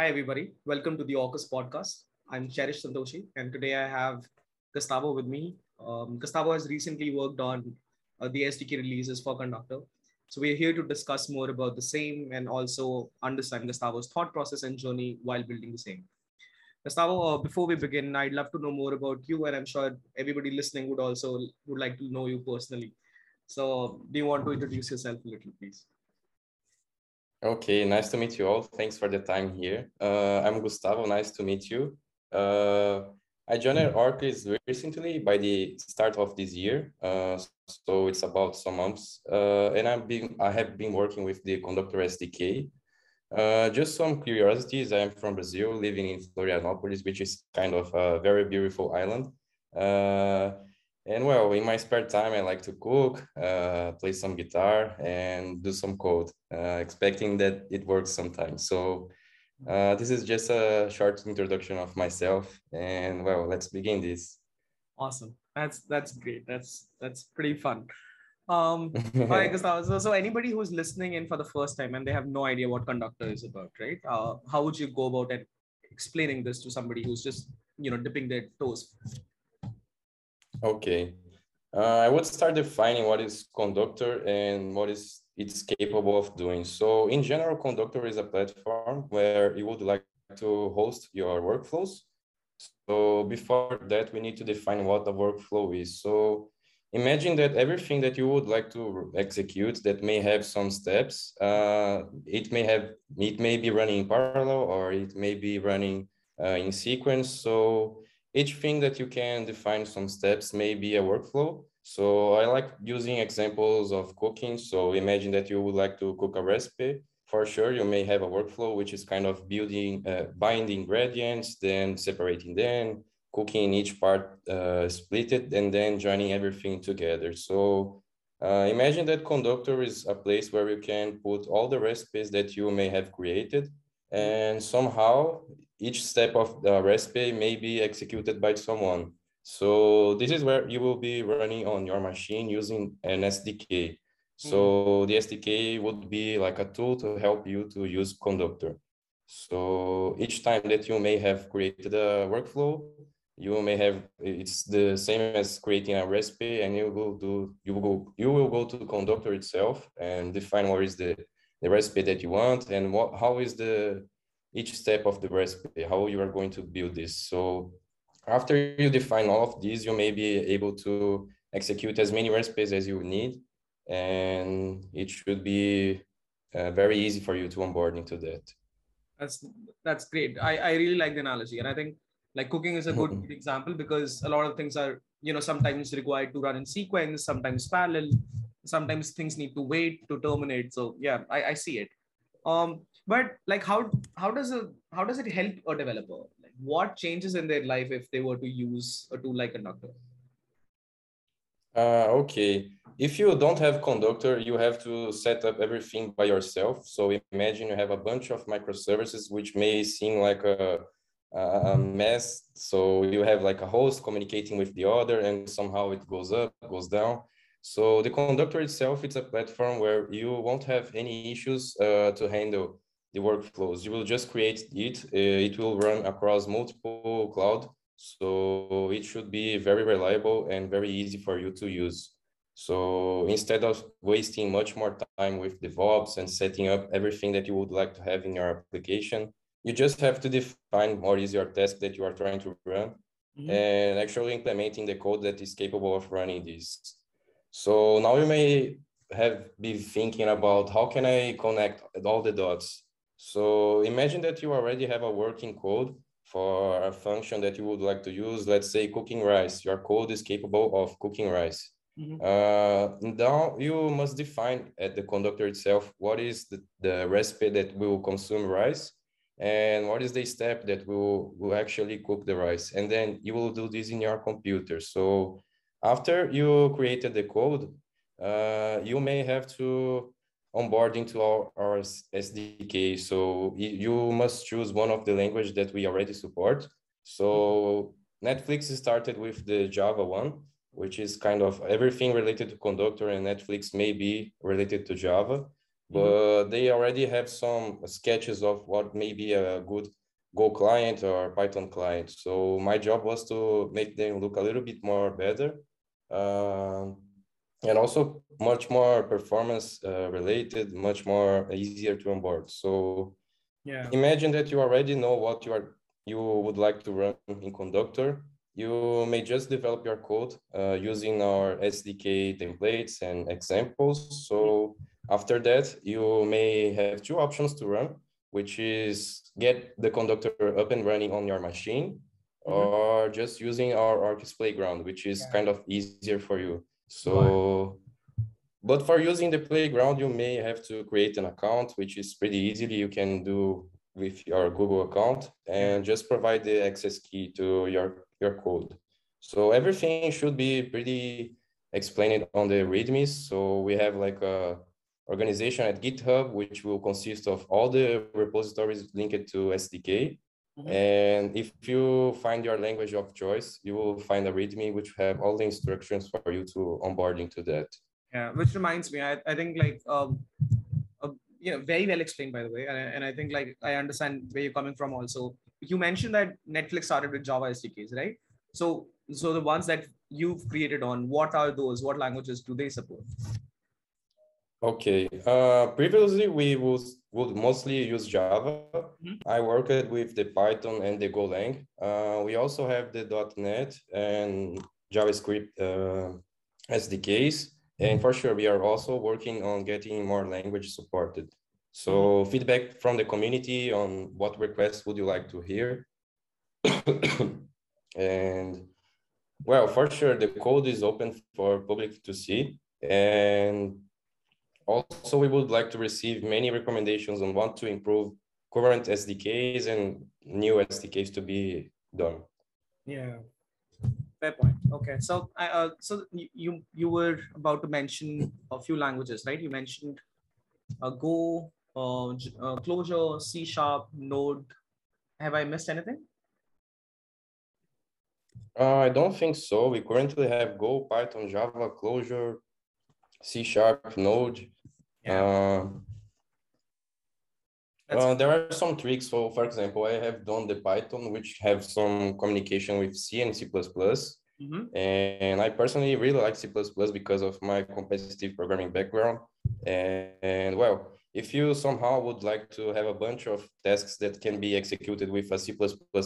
Hi, everybody. Welcome to the Orkes podcast. I'm Cherish Santoshi, and today I have Gustavo with me. Um, Gustavo has recently worked on uh, the SDK releases for Conductor. So we're here to discuss more about the same and also understand Gustavo's thought process and journey while building the same. Gustavo, uh, before we begin, I'd love to know more about you, and I'm sure everybody listening would also would like to know you personally. So, do you want to introduce yourself a little, please? Okay, nice to meet you all. Thanks for the time here. Uh, I'm Gustavo. Nice to meet you. Uh, I joined Orkes recently by the start of this year, uh, so it's about some months, uh, and I've been I have been working with the Conductor SDK uh, just some curiosities. I'm from Brazil, living in Florianopolis, which is kind of a very beautiful island. And well, in my spare time, I like to cook, uh, play some guitar, and do some code, uh, expecting that it works sometimes. So uh, this is just a short introduction of myself. And well, let's begin this. Awesome. That's that's great. That's that's pretty fun. Um, hi, Gustavo. So, so anybody who's listening in for the first time and they have no idea what conductor is about, right? Uh, how would you go about it, explaining this to somebody who's just you know dipping their toes? Okay, uh, I would start defining what is conductor and what is it's capable of doing. So in general, conductor is a platform where you would like to host your workflows. So before that, we need to define what a workflow is. So imagine that everything that you would like to execute that may have some steps uh, it may have it may be running in parallel or it may be running uh, in sequence so each thing that you can define some steps may be a workflow. So i like using examples of cooking. So imagine that you would like to cook a recipe. For sure you may have a workflow which is kind of building uh, binding ingredients then separating them cooking each part uh, split it and then joining everything together. So uh, imagine that Conductor is a place where you can put all the recipes that you may have created and somehow each step of the recipe may be executed by someone. So this is where you will be running on your machine using an SDK. So mm-hmm. the SDK would be like a tool to help you to use Conductor. So each time that you may have created a workflow, you may have it's the same as creating a recipe and you will do you will go you will go to conductor itself and define what is the the recipe that you want and what how is the each step of the recipe how you are going to build this. So after you define all of these you may be able to execute as many recipes as you need. And it should be uh, very easy for you to onboard into that. That's that's great. I i really like the analogy. And i think like cooking is a good mm-hmm. example because a lot of things are you know sometimes required to run in sequence sometimes parallel sometimes things need to wait to terminate. So yeah i, I see it. Um but like how how does it how does it help a developer? Like what changes in their life if they were to use a tool like conductor? Uh, okay. If you don't have conductor you have to set up everything by yourself. So imagine you have a bunch of microservices which may seem like a a mess. So you have like a host communicating with the other, and somehow it goes up, goes down. So the conductor itself, it's a platform where you won't have any issues uh, to handle the workflows. You will just create it. Uh, it will run across multiple cloud. So it should be very reliable and very easy for you to use. So instead of wasting much more time with DevOps and setting up everything that you would like to have in your application, you just have to define what is your task that you are trying to run mm-hmm. and actually implementing the code that is capable of running this. So now you may have been thinking about how can I connect all the dots. So imagine that you already have a working code for a function that you would like to use. Let's say cooking rice. Your code is capable of cooking rice. Mm-hmm. Uh, now you must define at the conductor itself what is the, the recipe that will consume rice and what is the step that will will actually cook the rice and then you will do this in your computer so after you created the code uh, you may have to onboard into our, our sdk so you must choose one of the language that we already support so netflix started with the java one which is kind of everything related to conductor and netflix may be related to java but they already have some sketches of what may be a good Go client or Python client. So my job was to make them look a little bit more better. Uh, and also much more performance uh, related, much more easier to onboard. So yeah. imagine that you already know what you are you would like to run in Conductor. You may just develop your code uh, using our SDK templates and examples. So after that, you may have two options to run, which is get the conductor up and running on your machine mm-hmm. or just using our Orkes playground, which is yeah. kind of easier for you. So, but for using the playground, you may have to create an account, which is pretty easily you can do with your Google account and just provide the access key to your, your code. So everything should be pretty explained on the readmes. So we have like a organization at GitHub, which will consist of all the repositories linked to SDK. Mm-hmm. And if you find your language of choice, you will find a README which have all the instructions for you to onboarding to that. Yeah, which reminds me, I, I think like um, uh, you know, very well explained by the way, and, and I think like I understand where you're coming from. Also, you mentioned that Netflix started with Java SDKs, right? So, so the ones that you've created on, what are those? What languages do they support? Okay. Uh, previously, we was, would mostly use Java. Mm-hmm. I worked with the Python and the Golang. Uh, we also have the .NET and JavaScript uh, SDKs. And for sure, we are also working on getting more language supported. So mm-hmm. feedback from the community on what requests would you like to hear. and well, for sure, the code is open for public to see. And also, we would like to receive many recommendations on what to improve current SDKs and new SDKs to be done. Yeah, fair point. Okay, so uh, so you you were about to mention a few languages, right? You mentioned uh, Go, uh, uh, Clojure, C Sharp, Node. Have I missed anything? Uh, I don't think so. We currently have Go, Python, Java, Clojure, C Sharp, Node. Yeah. Uh, there are some tricks. So, for example, I have done the Python, which have some communication with C and C++. Mm-hmm. And I personally really like C++ because of my competitive programming background. And, and, well, if you somehow would like to have a bunch of tasks that can be executed with a C++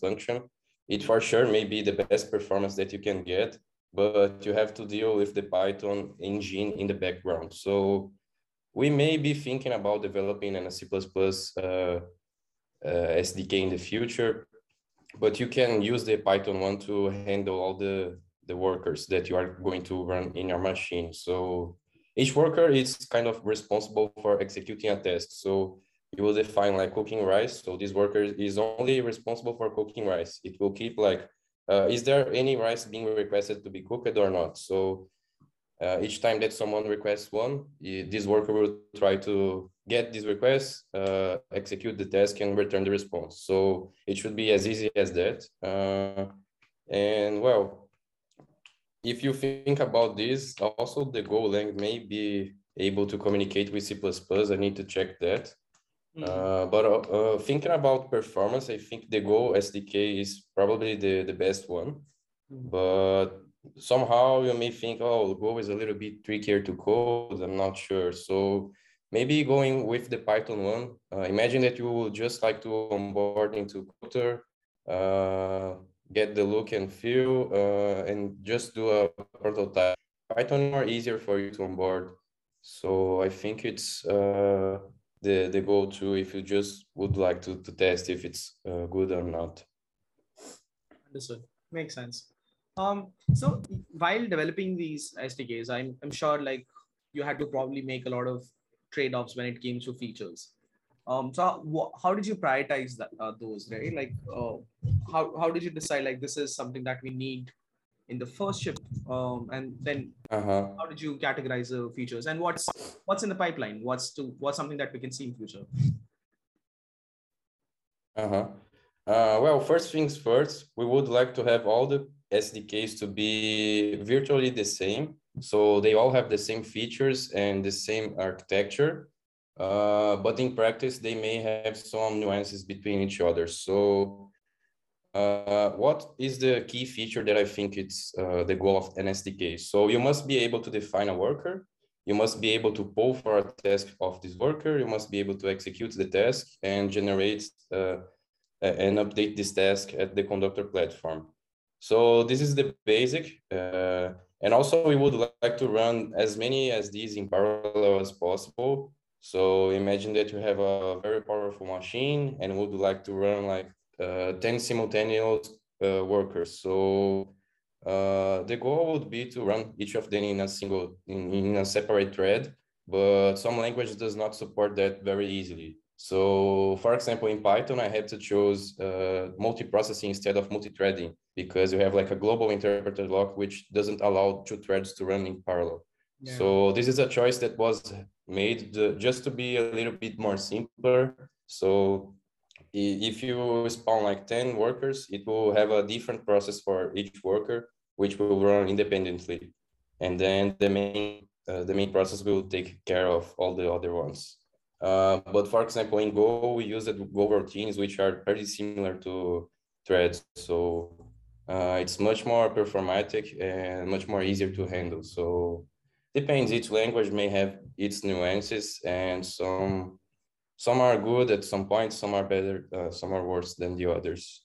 function, it for sure may be the best performance that you can get, but you have to deal with the Python engine in the background. So we may be thinking about developing an C++ uh, uh, SDK in the future, but you can use the Python one to handle all the, the workers that you are going to run in your machine. So each worker is kind of responsible for executing a test. So you will define like cooking rice. So this worker is only responsible for cooking rice. It will keep like, uh, is there any rice being requested to be cooked or not? So uh, each time that someone requests one, this worker will try to get this request, uh, execute the task, and return the response. So it should be as easy as that. Uh, and well, if you think about this, also the Golang may be able to communicate with C++. I need to check that. Mm-hmm. but uh, uh, thinking about performance, I think the Go SDK is probably the, the best one. Mm-hmm. But somehow you may think, oh, Go is a little bit trickier to code. I'm not sure. So maybe going with the Python one, uh, imagine that you would just like to onboard into Coder, uh, get the look and feel, uh, and just do a prototype. Python more easier for you to onboard. So I think it's uh, the, the go-to if you just would like to, to test if it's uh, good or not. Understood. Makes sense. Um, so while developing these SDKs, I'm, I'm sure like you had to probably make a lot of trade-offs when it came to features. Um, so how did you prioritize that, uh, those, right? Like, uh, how, how did you decide like this is something that we need in the first ship? Um, and then uh-huh. how did you categorize the features and what's, what's in the pipeline? What's to, what's something that we can see in future? Uh-huh. Uh, well, first things first, we would like to have all the SDKs to be virtually the same. So they all have the same features and the same architecture. uh, but in practice, they may have some nuances between each other. So uh, what is the key feature that I think it's uh, the goal of an SDK? So you must be able to define a worker. You must be able to pull for a task of this worker. You must be able to execute the task and generate uh, and update this task at the conductor platform. So this is the basic. Uh, and also we would like to run as many as these in parallel as possible. So imagine that you have a very powerful machine and would like to run like 10 simultaneous uh, workers. So uh, the goal would be to run each of them in a single, in, in a separate thread, but some language does not support that very easily. So for example, in Python, I had to choose uh, multi-processing instead of multi-threading because you have like a global interpreter lock, which doesn't allow two threads to run in parallel. Yeah. So this is a choice that was made just to be a little bit more simpler. So if you spawn like 10 workers, it will have a different process for each worker, which will run independently. And then the main, uh, the main process will take care of all the other ones. Uh, but for example, in Go, we use the Go routines, which are pretty similar to threads. So uh, it's much more performatic and much more easier to handle. So depends, each language may have its nuances and some some are good at some points, some are better, uh, some are worse than the others.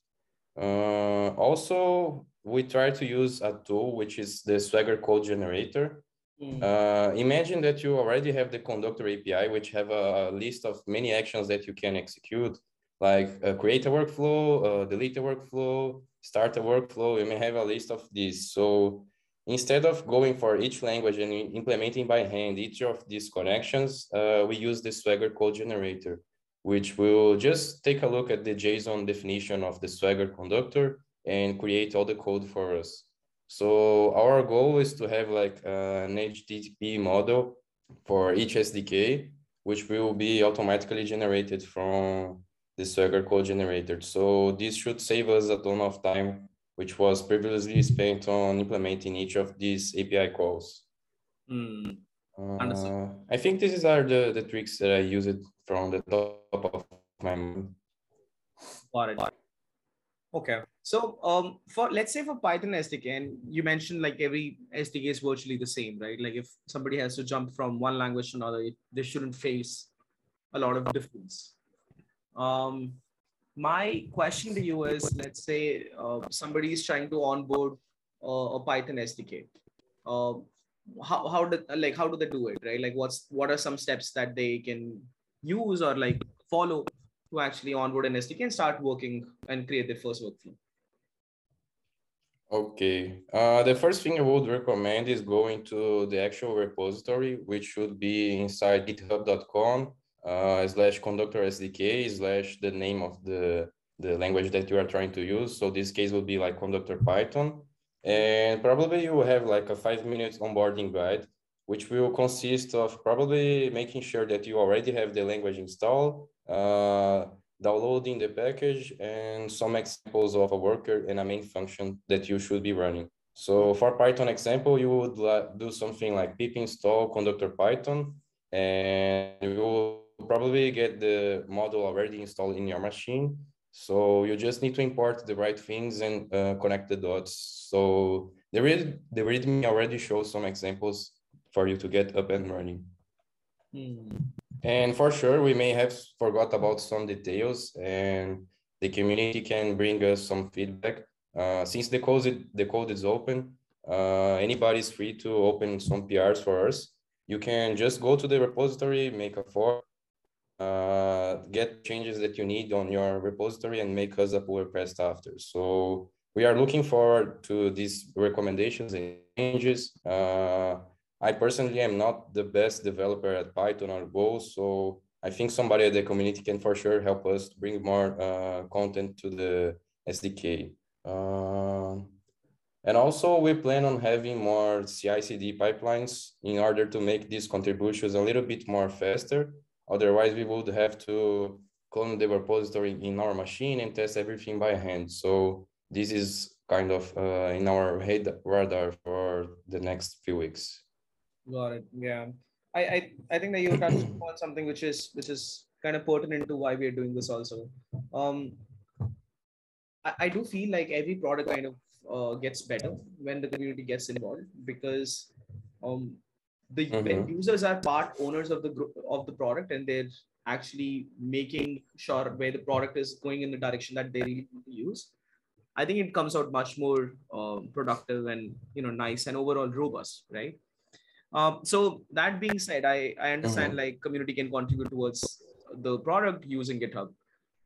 Uh, also, we try to use a tool, which is the Swagger code generator. Mm. Uh, imagine that you already have the conductor API, which have a list of many actions that you can execute, like uh, create a workflow, uh, delete a workflow, start a workflow. You may have a list of these. So instead of going for each language and implementing by hand each of these connections, uh, we use the Swagger code generator, which will just take a look at the JSON definition of the Swagger conductor and create all the code for us. So our goal is to have like an HTTP model for each SDK, which will be automatically generated from the Swagger code generator. So this should save us a ton of time, which was previously spent on implementing each of these API calls. Mm. Uh, I think these are the, the tricks that I used from the top of my mind. Got it. Okay. So um, for let's say for Python SDK, and you mentioned like every SDK is virtually the same, right? Like if somebody has to jump from one language to another, it, they shouldn't face a lot of difference. Um, my question to you is, let's say uh, somebody is trying to onboard uh, a Python SDK. Uh, how how do like how do they do it, right? Like what's what are some steps that they can use or like follow to actually onboard an SDK and start working and create their first workflow? Okay. Uh, the first thing I would recommend is going to the actual repository, which should be inside github.com uh, slash conductor SDK slash the name of the, the language that you are trying to use. So this case will be like conductor Python. And probably you will have like a five minutes onboarding guide, which will consist of probably making sure that you already have the language installed, uh, downloading the package and some examples of a worker and a main function that you should be running. So for Python example, you would do something like pip install conductor Python, and you will probably get the model already installed in your machine. So you just need to import the right things and uh, connect the dots. So the, read, the README already shows some examples for you to get up and running. Hmm. And for sure, we may have forgot about some details and the community can bring us some feedback. Uh, since the code, is, the code is open, uh, anybody is free to open some PRs for us. You can just go to the repository, make a fork, uh, get changes that you need on your repository and make us a pull request after. So we are looking forward to these recommendations and changes. Uh, I personally am not the best developer at Python or Go, so I think somebody at the community can for sure help us bring more uh, content to the SDK. Uh, and also we plan on having more CI/CD pipelines in order to make these contributions a little bit more faster. Otherwise, we would have to clone the repository in our machine and test everything by hand. So this is kind of uh, in our head radar for the next few weeks. Got it. Yeah. I, I, I think that you touched upon something which is which is kind of pertinent to why we are doing this also. Um, I, I do feel like every product kind of uh, gets better when the community gets involved because um, the Mhm. users are part owners of the group of the product and they're actually making sure where the product is going in the direction that they really want to use. I think it comes out much more um, productive and you know nice and overall robust, right? Um, so that being said, I, I understand Mhm. like community can contribute towards the product using GitHub.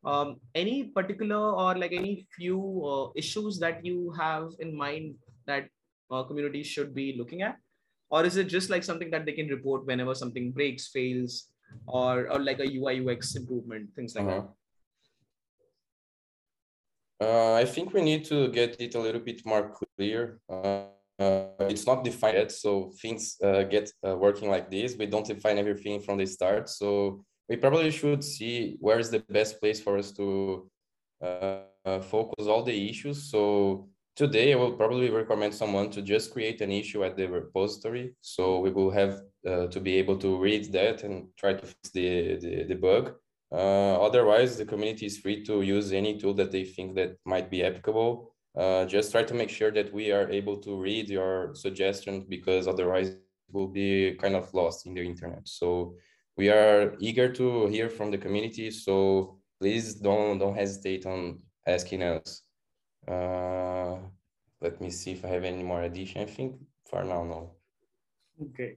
Um, any particular or like any few uh, issues that you have in mind that uh, community should be looking at, or is it just like something that they can report whenever something breaks, fails, or or like a UI UX improvement, things like that? Uh-huh. Uh, I think we need to get it a little bit more clear. Uh, uh, it's not defined yet, so things uh, get uh, working like this. We don't define everything from the start, so we probably should see where is the best place for us to uh, focus all the issues. So today, I will probably recommend someone to just create an issue at the repository. So we will have uh, to be able to read that and try to fix the, the, the bug. Uh, otherwise, the community is free to use any tool that they think that might be applicable. Uh, just try to make sure that we are able to read your suggestions because otherwise we'll be kind of lost in the internet. So we are eager to hear from the community. So please don't don't hesitate on asking us. Uh, let me see if I have any more addition. I think for now, no. Okay,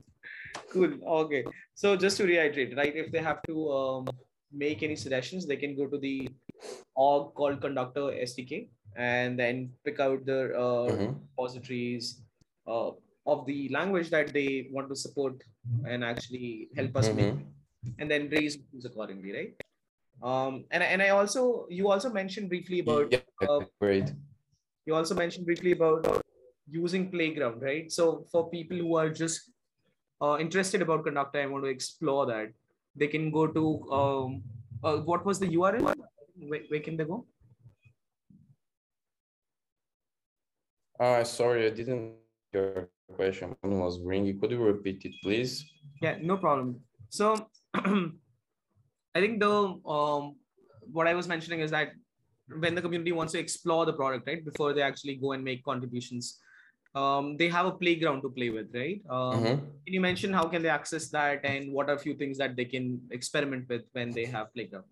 cool. Okay, so just to reiterate, right? If they have to um, make any suggestions, they can go to the org called Conductor SDK and then pick out the uh, Mhm. repositories uh, of the language that they want to support and actually help us make, Mhm. and then raise accordingly, right? Um, and and I also you also mentioned briefly about Yeah, uh, great. you also mentioned briefly about using playground right so for people who are just uh, interested about conductor and want to explore that they can go to um, uh, what was the url where, where can they go Uh, sorry, I didn't hear your question. Was ringing. Could you repeat it, please? yeah no problem so i think the um, what i was mentioning is that when the community wants to explore the product right before they actually go and make contributions um, they have a playground to play with right um, Mhm. Can you mention how can they access that and what are a few things that they can experiment with when they have playground?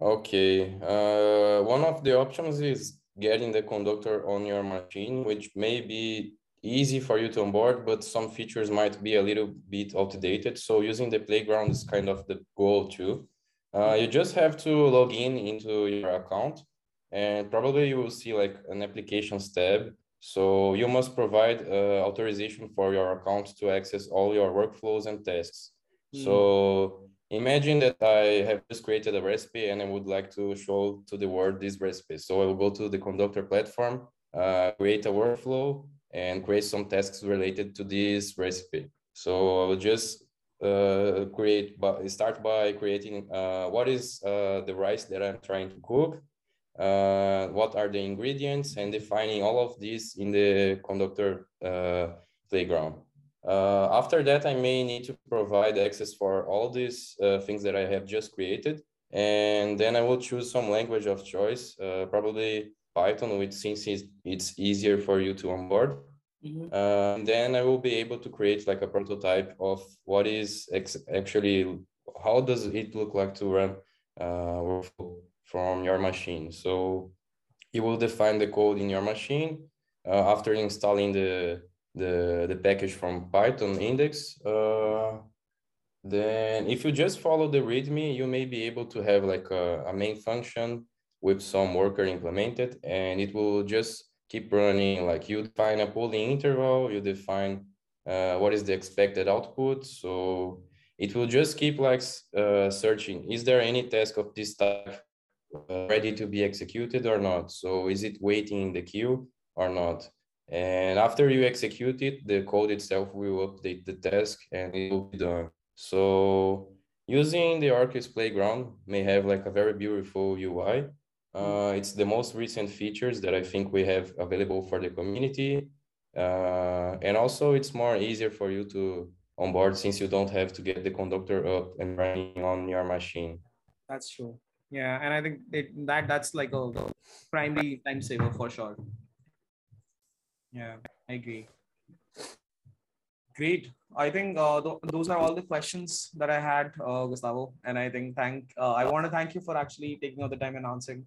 Okay. Uh, one of the options is getting the conductor on your machine, which may be easy for you to onboard, but some features might be a little bit outdated. So using the playground is kind of the goal too. Uh, you just have to log in into your account and probably you will see like an applications tab. So you must provide uh, authorization for your account to access all your workflows and tasks. So imagine that I have just created a recipe and I would like to show to the world this recipe. So I will go to the conductor platform, uh, create a workflow and create some tasks related to this recipe. So I will just uh, create, but start by creating uh, what is uh, the rice that I'm trying to cook, uh, what are the ingredients and defining all of this in the conductor uh, playground. Uh, after that, I may need to provide access for all these things that I have just created. And then I will choose some language of choice, probably Python, which since it's, it's easier for you to onboard. Mhm. Uh, and then I will be able to create like a prototype of what is ex- actually, how does it look like to run uh, from your machine. So you will define the code in your machine uh, after installing the, the, the package from Python index. Uh, then if you just follow the README, you may be able to have like a, a main function with some worker implemented and it will just keep running like you define a polling interval, you define uh, what is the expected output. So it will just keep like uh, searching, is there any task of this type uh, ready to be executed or not? So is it waiting in the queue or not? And after you execute it, the code itself will update the task and it will be done. So using the Orkes Playground may have like a very beautiful UI. Uh, it's the most recent features that I think we have available for the community. Uh, and also it's more easier for you to onboard since you don't have to get the conductor up and running on your machine. That's true. Yeah, and I think it, that that's like a primary time saver for sure. Yeah, I agree. Great. I think uh, th- those are all the questions that I had, uh, Gustavo. And I think thank uh, I want to thank you for actually taking all the time and answering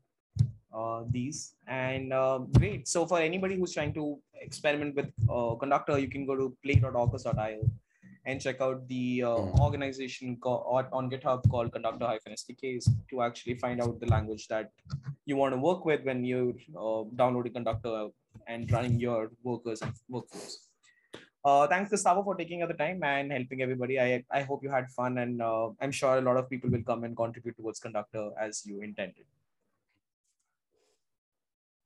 uh, these. And uh, great. So for anybody who's trying to experiment with uh, Conductor, you can go to play.orkes.io and check out the uh, Mm. organization co- on GitHub called Conductor SDKs to actually find out the language that you want to work with when you're uh, downloading Conductor and running your workers and workflows. Uh, thanks, Gustavo, for taking out the time and helping everybody. I, I hope you had fun, and uh, I'm sure a lot of people will come and contribute towards Conductor as you intended.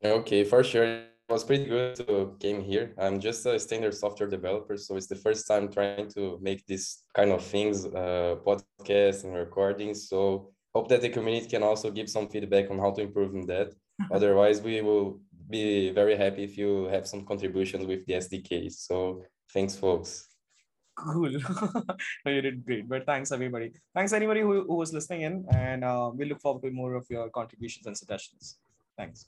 Okay, for sure. It was pretty good to came here. I'm just a standard software developer, so it's the first time trying to make this kind of things, uh, podcasts and recordings. So hope that the community can also give some feedback on how to improve in that. Otherwise, we will be very happy if you have some contributions with the SDK. So thanks, folks. Cool. no, you did great. But thanks, everybody. Thanks, anybody who, who was listening in. And uh, we look forward to more of your contributions and suggestions. Thanks.